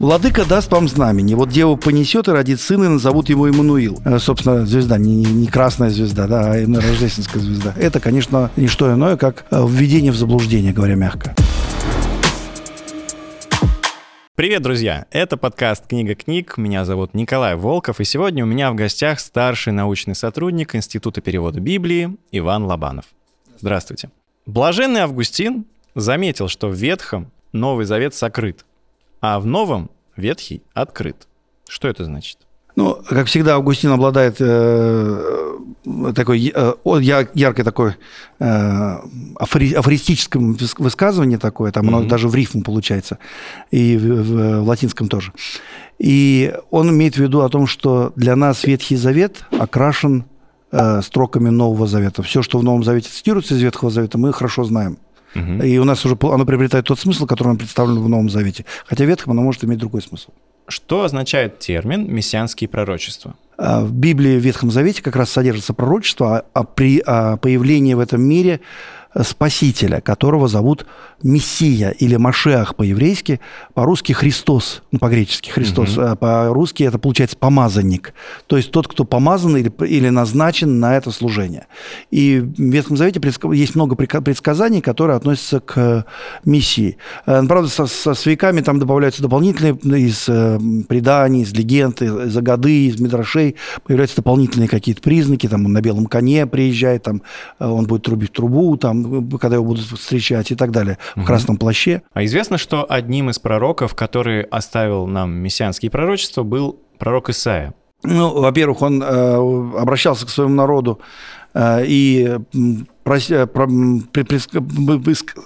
Владыка даст вам знамени. Вот дева понесет и родит сына, и назовут его Иммануил. Э, собственно, звезда, не, не, не красная звезда, да, а именно рождественская звезда. Это, конечно, не что иное, как э, введение в заблуждение, говоря мягко. Привет, друзья! Это подкаст «Книга книг». Меня зовут Николай Волков, и сегодня у меня в гостях старший научный сотрудник Института перевода Библии Иван Лобанов. Здравствуйте. Блаженный Августин заметил, что в Ветхом Новый Завет сокрыт, а в новом Ветхий открыт. Что это значит? Ну, как всегда, Августин обладает э, такой э, яркой такой э, афори, афористическом высказывании такое, там mm-hmm. оно даже в рифму получается, и в, в, в латинском тоже. И он имеет в виду о том, что для нас Ветхий Завет окрашен э, строками Нового Завета. Все, что в Новом Завете цитируется из Ветхого Завета, мы хорошо знаем. Угу. И у нас уже оно приобретает тот смысл, который он представлен в Новом Завете. Хотя в Ветхом оно может иметь другой смысл. Что означает термин «мессианские пророчества»? А, в Библии в Ветхом Завете как раз содержится пророчество о, при, о появлении в этом мире Спасителя, которого зовут Мессия или Машеах по-еврейски, по-русски Христос, ну, по-гречески Христос, угу. по-русски это получается помазанник, то есть тот, кто помазан или, или назначен на это служение. И в Ветхом Завете есть много предсказаний, которые относятся к Мессии. Э, правда, со, со свеками там добавляются дополнительные из э, преданий, из легенд, из Агады, из Мидрашей, появляются дополнительные какие-то признаки, там он на белом коне приезжает, там он будет трубить трубу, там, когда его будут встречать и так далее в красном плаще. А известно, что одним из пророков, который оставил нам мессианские пророчества, был пророк Исаия. Ну, во-первых, он э, обращался к своему народу и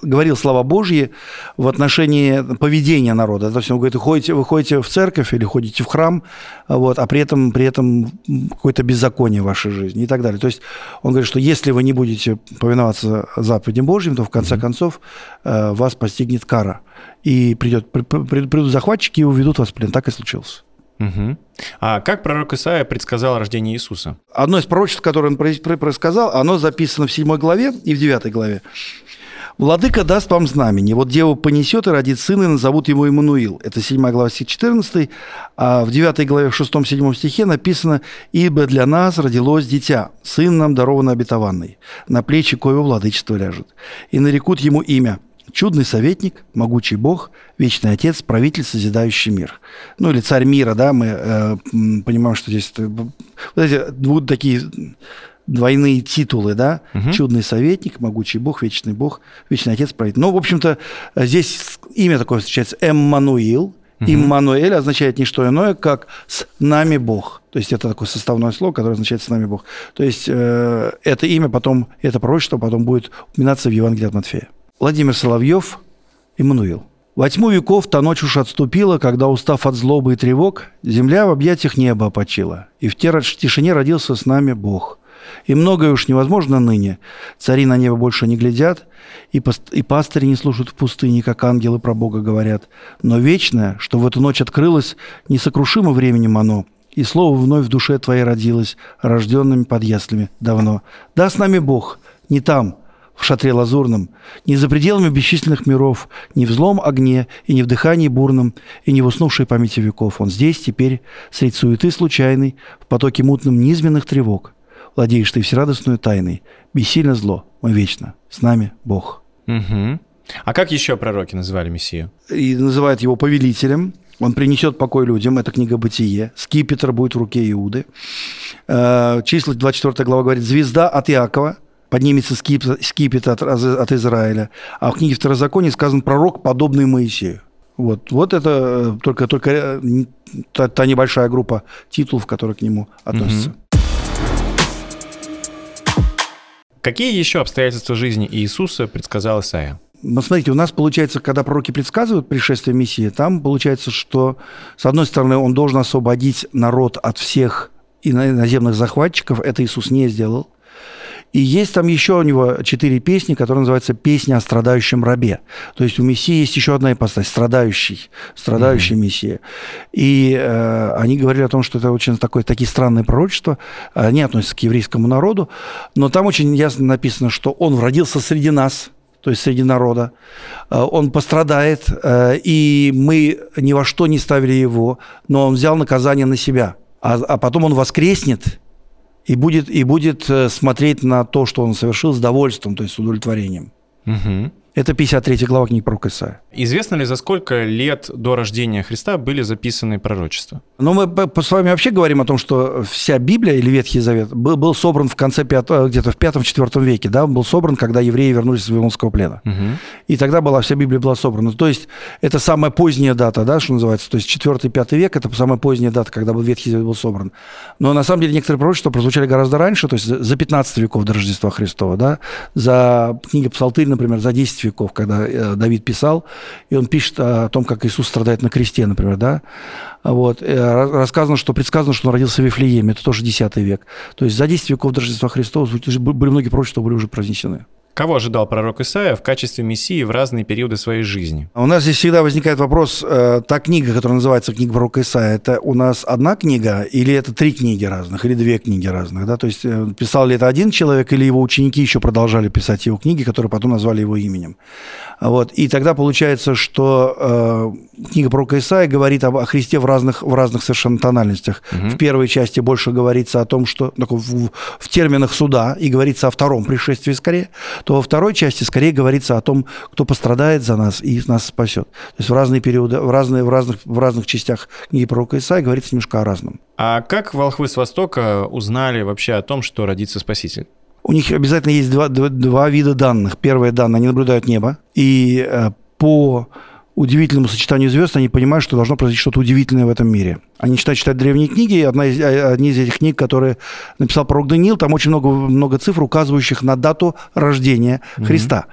говорил слова Божьи в отношении поведения народа. То есть он говорит, вы ходите, вы ходите в церковь или ходите в храм, вот, а при этом, при этом какое-то беззаконие в вашей жизни и так далее. То есть он говорит, что если вы не будете повиноваться заповедям Божьим, то в конце mm-hmm. концов э, вас постигнет кара. И придет, придут захватчики и уведут вас в плен. Так и случилось. Угу. А как пророк Исаия предсказал рождение Иисуса? Одно из пророчеств, которое он предсказал, оно записано в 7 главе и в 9 главе. «Владыка даст вам знамени. Вот дева понесет и родит сына, и назовут его Иммануил». Это 7 глава, стих 14. А в 9 главе, в 6-7 стихе написано «Ибо для нас родилось дитя, сын нам дарован обетованный, на плечи коего владычество ляжет. И нарекут ему имя – Чудный советник, могучий бог, вечный отец, правитель, созидающий мир. Ну или царь мира, да, мы э, понимаем, что здесь вот эти будут такие двойные титулы, да, угу. чудный советник, могучий бог, вечный бог, вечный отец, правитель. Ну, в общем-то, здесь имя такое встречается Эммануил. Угу. Иммануэль означает не что иное, как «с нами Бог». То есть это такое составное слово, которое означает «с нами Бог». То есть э, это имя потом, это пророчество потом будет упоминаться в Евангелии от Матфея. Владимир Соловьев, Иммануил. Во тьму веков та ночь уж отступила, когда, устав от злобы и тревог, земля в объятиях неба опочила, и в тишине родился с нами Бог. И многое уж невозможно ныне. Цари на небо больше не глядят, и, паст и пастыри не слушают в пустыне, как ангелы про Бога говорят. Но вечное, что в эту ночь открылось, несокрушимо временем оно, и слово вновь в душе твоей родилось, рожденными под яслями давно. Да с нами Бог, не там, в шатре лазурном, не за пределами бесчисленных миров, не в злом огне и не в дыхании бурном, и не в уснувшей памяти веков. Он здесь, теперь, средь суеты случайной, в потоке мутном низменных тревог. Владеешь ты всерадостную тайной, бессильно зло, мой вечно, с нами Бог. Угу. А как еще пророки называли Мессию? И называют его повелителем, он принесет покой людям, это книга «Бытие». Скипетр будет в руке Иуды. Э, числа 24 глава говорит «Звезда от Иакова» поднимется скипет от, от Израиля. А в книге Второзакония сказан пророк, подобный Моисею. Вот, вот это э, только, только э, та, та небольшая группа титулов, которые к нему относятся. Угу. Какие еще обстоятельства жизни Иисуса предсказал Исаия? Ну, смотрите, у нас получается, когда пророки предсказывают пришествие Мессии, там получается, что, с одной стороны, он должен освободить народ от всех иноземных захватчиков, это Иисус не сделал. И есть там еще у него четыре песни, которые называются «Песня о страдающем рабе». То есть у Мессии есть еще одна ипостась – страдающий, страдающий mm-hmm. Мессия. И э, они говорили о том, что это очень такое, такие странные пророчества, они относятся к еврейскому народу, но там очень ясно написано, что он родился среди нас – то есть среди народа. Э, он пострадает, э, и мы ни во что не ставили его, но он взял наказание на себя. А, а потом он воскреснет и будет, и будет э, смотреть на то, что он совершил, с довольством, то есть с удовлетворением. Угу. Это 53 глава книги пророка Исаия. Известно ли, за сколько лет до рождения Христа были записаны пророчества? Ну, мы с вами вообще говорим о том, что вся Библия или Ветхий Завет был, был собран в конце пятого, где-то в пятом-четвертом веке, да, был собран, когда евреи вернулись из Вавилонского плена. Угу. И тогда была вся Библия была собрана. То есть это самая поздняя дата, да, что называется, то есть четвертый-пятый век, это самая поздняя дата, когда был Ветхий Завет был собран. Но на самом деле некоторые пророчества прозвучали гораздо раньше, то есть за 15 веков до Рождества Христова, да, за книга Псалтырь, например, за 10 веков, когда э, Давид писал, и он пишет о том, как Иисус страдает на кресте, например, да, вот, э, рассказано, что предсказано, что он родился в Вифлееме, это тоже 10 век. То есть за 10 веков до Рождества Христова были многие пророчества были уже произнесены. Кого ожидал пророк Исаия в качестве Мессии в разные периоды своей жизни? У нас здесь всегда возникает вопрос, э, та книга, которая называется «Книга пророка Исаия», это у нас одна книга или это три книги разных, или две книги разных? Да? То есть э, писал ли это один человек, или его ученики еще продолжали писать его книги, которые потом назвали его именем? Вот. И тогда получается, что э, книга пророка Исаия говорит об, о Христе в разных, в разных совершенно тональностях. Угу. В первой части больше говорится о том, что ну, в, в терминах суда, и говорится о втором пришествии скорее, то во второй части скорее говорится о том, кто пострадает за нас и нас спасет. То есть в разные периоды, в, разные, в, разных, в разных частях книги пророка Исаия говорится немножко о разном. А как волхвы с Востока узнали вообще о том, что родится Спаситель? У них обязательно есть два, два, два вида данных. Первое данные, они наблюдают небо, и э, по удивительному сочетанию звезд, они понимают, что должно произойти что-то удивительное в этом мире. Они начинают читать древние книги, и одна из, а, одни из этих книг, которые написал пророк Даниил, там очень много, много цифр, указывающих на дату рождения mm-hmm. Христа.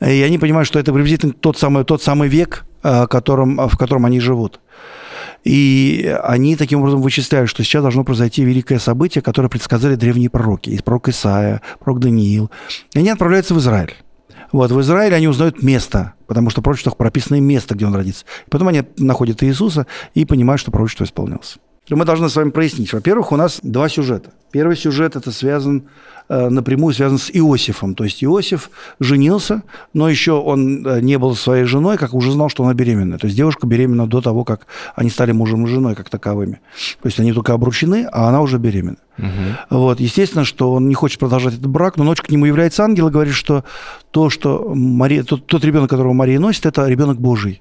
И они понимают, что это приблизительно тот самый, тот самый век, э, которым, в котором они живут. И они таким образом вычисляют, что сейчас должно произойти великое событие, которое предсказали древние пророки. Есть пророк Исаия, пророк Даниил. И они отправляются в Израиль. Вот, в Израиле они узнают место, потому что пророчество прописано место, где он родится. Потом они находят Иисуса и понимают, что пророчество исполнилось. Мы должны с вами прояснить. Во-первых, у нас два сюжета. Первый сюжет это связан Э, напрямую связан с Иосифом. То есть Иосиф женился, но еще он э, не был своей женой, как уже знал, что она беременна. То есть девушка беременна до того, как они стали мужем и женой как таковыми. То есть они только обручены, а она уже беременна. Угу. Вот. Естественно, что он не хочет продолжать этот брак, но ночью к нему является ангел и говорит, что то, что Мария, тот, тот ребенок, которого Мария носит, это ребенок Божий.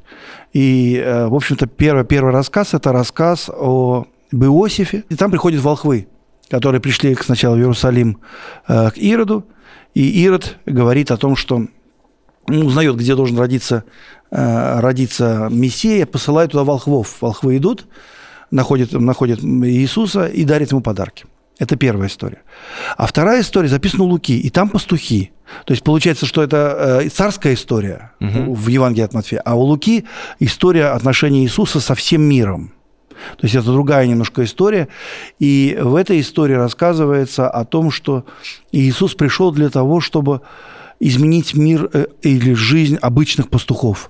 И, э, в общем-то, первый, первый рассказ – это рассказ о Иосифе. И там приходят волхвы которые пришли сначала в Иерусалим э, к Ироду, и Ирод говорит о том, что ну, узнает, где должен родиться, э, родиться Мессия, посылает туда волхвов. Волхвы идут, находят, находят Иисуса и дарят ему подарки. Это первая история. А вторая история записана у Луки, и там пастухи. То есть получается, что это э, царская история угу. в Евангелии от Матфея, а у Луки история отношений Иисуса со всем миром. То есть это другая немножко история. И в этой истории рассказывается о том, что Иисус пришел для того, чтобы изменить мир э, или жизнь обычных пастухов.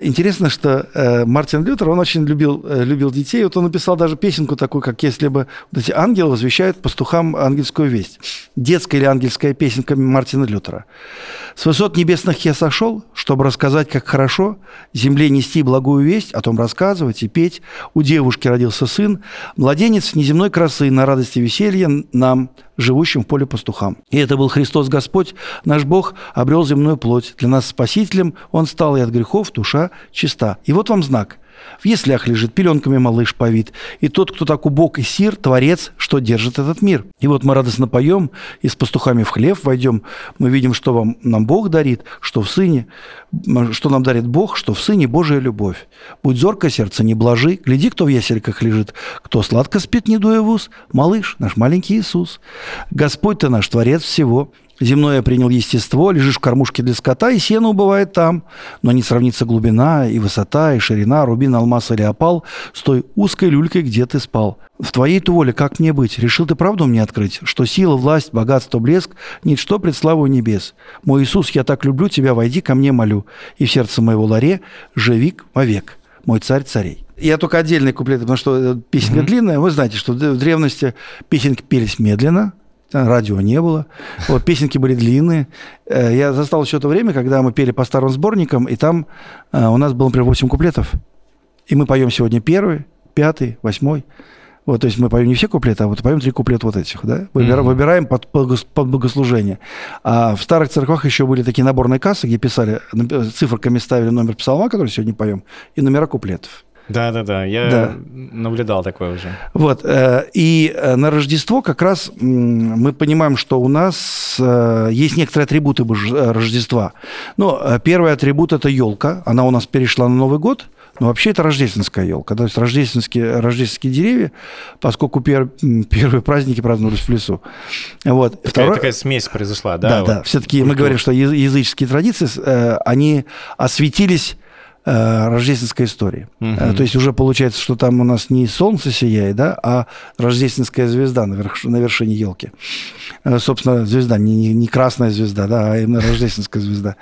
Интересно, что э, Мартин Лютер, он очень любил, э, любил детей. Вот он написал даже песенку такую, как «Если бы вот эти ангелы возвещают пастухам ангельскую весть». Детская или ангельская песенка Мартина Лютера. «С высот небесных я сошел, чтобы рассказать, как хорошо земле нести благую весть, о том рассказывать и петь. У девушки родился сын, младенец неземной красы, на радости и веселье нам, живущим в поле пастухам. И это был Христос Господь, наш Бог обрел земную плоть. Для нас спасителем Он стал, и от грехов душа чиста. И вот вам знак. В яслях лежит, пеленками малыш повит. И тот, кто так убог и сир, творец, что держит этот мир. И вот мы радостно поем, и с пастухами в хлев войдем. Мы видим, что вам, нам Бог дарит, что в Сыне, что нам дарит Бог, что в Сыне Божия любовь. Будь зорко сердце, не блажи, гляди, кто в ясельках лежит, кто сладко спит, не дуя в ус, малыш, наш маленький Иисус. Господь ты наш, Творец всего, Земное принял естество, лежишь в кормушке для скота, и сено убывает там. Но не сравнится глубина, и высота, и ширина, рубин, алмаз или опал с той узкой люлькой, где ты спал. В твоей-то воле как мне быть? Решил ты правду мне открыть, что сила, власть, богатство, блеск – ничто пред славой небес. Мой Иисус, я так люблю тебя, войди ко мне, молю, и в сердце моего ларе живик вовек, мой царь царей. Я только отдельный куплет, потому что песня mm-hmm. длинная. Вы знаете, что в древности песенки пелись медленно – радио не было. Вот, песенки были длинные. Э, я застал еще то время, когда мы пели по старым сборникам, и там э, у нас было, например, 8 куплетов. И мы поем сегодня первый, пятый, восьмой. Вот, то есть мы поем не все куплеты, а вот поем три куплета вот этих, да? Выбира, mm-hmm. Выбираем под, под, богослужение. А в старых церквах еще были такие наборные кассы, где писали, цифрами ставили номер псалма, который сегодня поем, и номера куплетов. Да, да, да. Я да. наблюдал такое уже. Вот. Э, и э, на Рождество как раз мы понимаем, что у нас э, есть некоторые атрибуты Рождества. Ну, первый атрибут это елка. Она у нас перешла на Новый год. Но вообще это рождественская елка. То есть рождественские, рождественские деревья, поскольку пер, первые праздники праздновались в лесу. Вот. Такая, Второй... такая смесь произошла, да? Да, вот. да. Все-таки мы говорим, что языческие традиции, они осветились рождественской истории. Угу. То есть уже получается, что там у нас не солнце сияет, да, а рождественская звезда на, верш... на вершине елки. Э, собственно, звезда, не, не красная звезда, да, а именно рождественская звезда.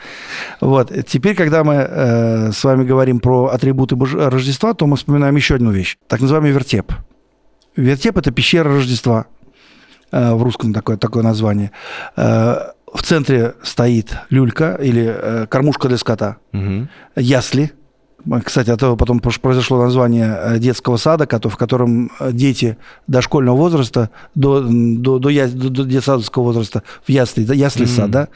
Вот. Теперь, когда мы э, с вами говорим про атрибуты. Рождества, то мы вспоминаем еще одну вещь, так называемый вертеп. Вертеп – это пещера Рождества. Э, в русском такое, такое название. Э, в центре стоит люлька или э, кормушка для скота, угу. ясли. Кстати, от этого потом произошло название э, детского сада, в котором э, дети дошкольного возраста, до, до, до, я, до, до детсадовского возраста в ясли, ясли mm-hmm. сад, да?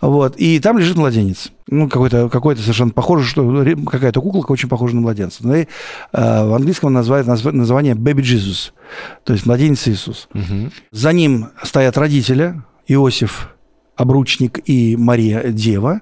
Вот. И там лежит младенец. Ну, какой-то, какой-то совершенно похоже, что какая-то куколка очень похожа на младенца. Ну, и, э, в английском называют название Baby Jesus, то есть младенец Иисус. Mm-hmm. За ним стоят родители, Иосиф, обручник и Мария Дева,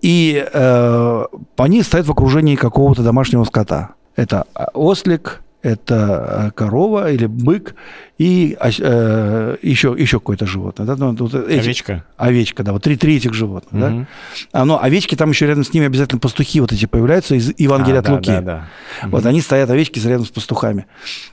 и э, они стоят в окружении какого-то домашнего скота. Это ослик, это э, корова или бык и э, еще, еще какое-то животное. Да? Ну, вот эти, овечка. Овечка, да, вот три, три этих животных. Угу. Да? А, но овечки, там еще рядом с ними обязательно пастухи вот эти появляются из Евангелия а, от да, Луки. Да, да. Угу. Вот они стоят, овечки рядом с пастухами.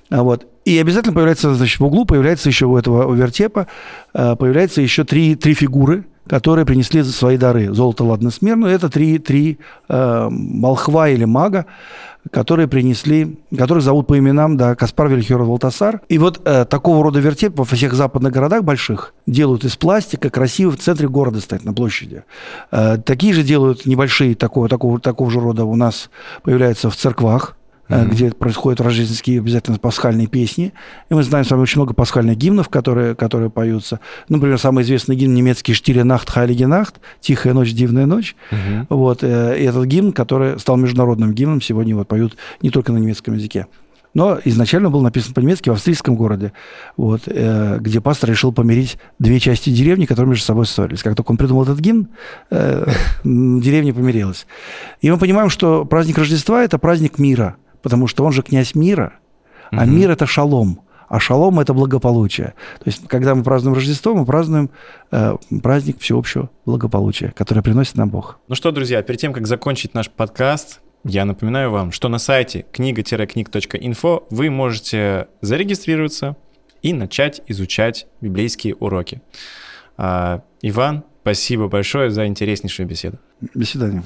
А, вот. И обязательно появляется, значит, в углу появляется еще у этого вертепа, э, появляется еще три, три фигуры, которые принесли свои дары. Золото, ладно, смирно. Это три, три э, молхва или мага, которые принесли, которых зовут по именам, да, Каспар, Вильхер, Валтасар. И вот э, такого рода вертеп во всех западных городах больших делают из пластика, красиво в центре города стоит, на площади. Э, такие же делают небольшие такого, такого, такого же рода у нас появляются в церквах mm-hmm. где происходят рождественские обязательно пасхальные песни. И мы знаем с вами очень много пасхальных гимнов, которые, которые поются. Например, самый известный гимн немецкий «Штире нахт, хайли нахт», «Тихая ночь, дивная ночь». Mm-hmm. Вот, э, и этот гимн, который стал международным гимном, сегодня вот поют не только на немецком языке. Но изначально был написан по-немецки в австрийском городе, вот, э, где пастор решил помирить две части деревни, которые между собой ссорились. Как только он придумал этот гимн, э, деревня помирилась. И мы понимаем, что праздник Рождества – это праздник мира – потому что он же князь мира, а угу. мир это шалом. А шалом это благополучие. То есть, когда мы празднуем Рождество, мы празднуем э, праздник всеобщего благополучия, который приносит нам Бог. Ну что, друзья, перед тем, как закончить наш подкаст, я напоминаю вам, что на сайте книга-книг.инфо вы можете зарегистрироваться и начать изучать библейские уроки. А, Иван, спасибо большое за интереснейшую беседу. До свидания.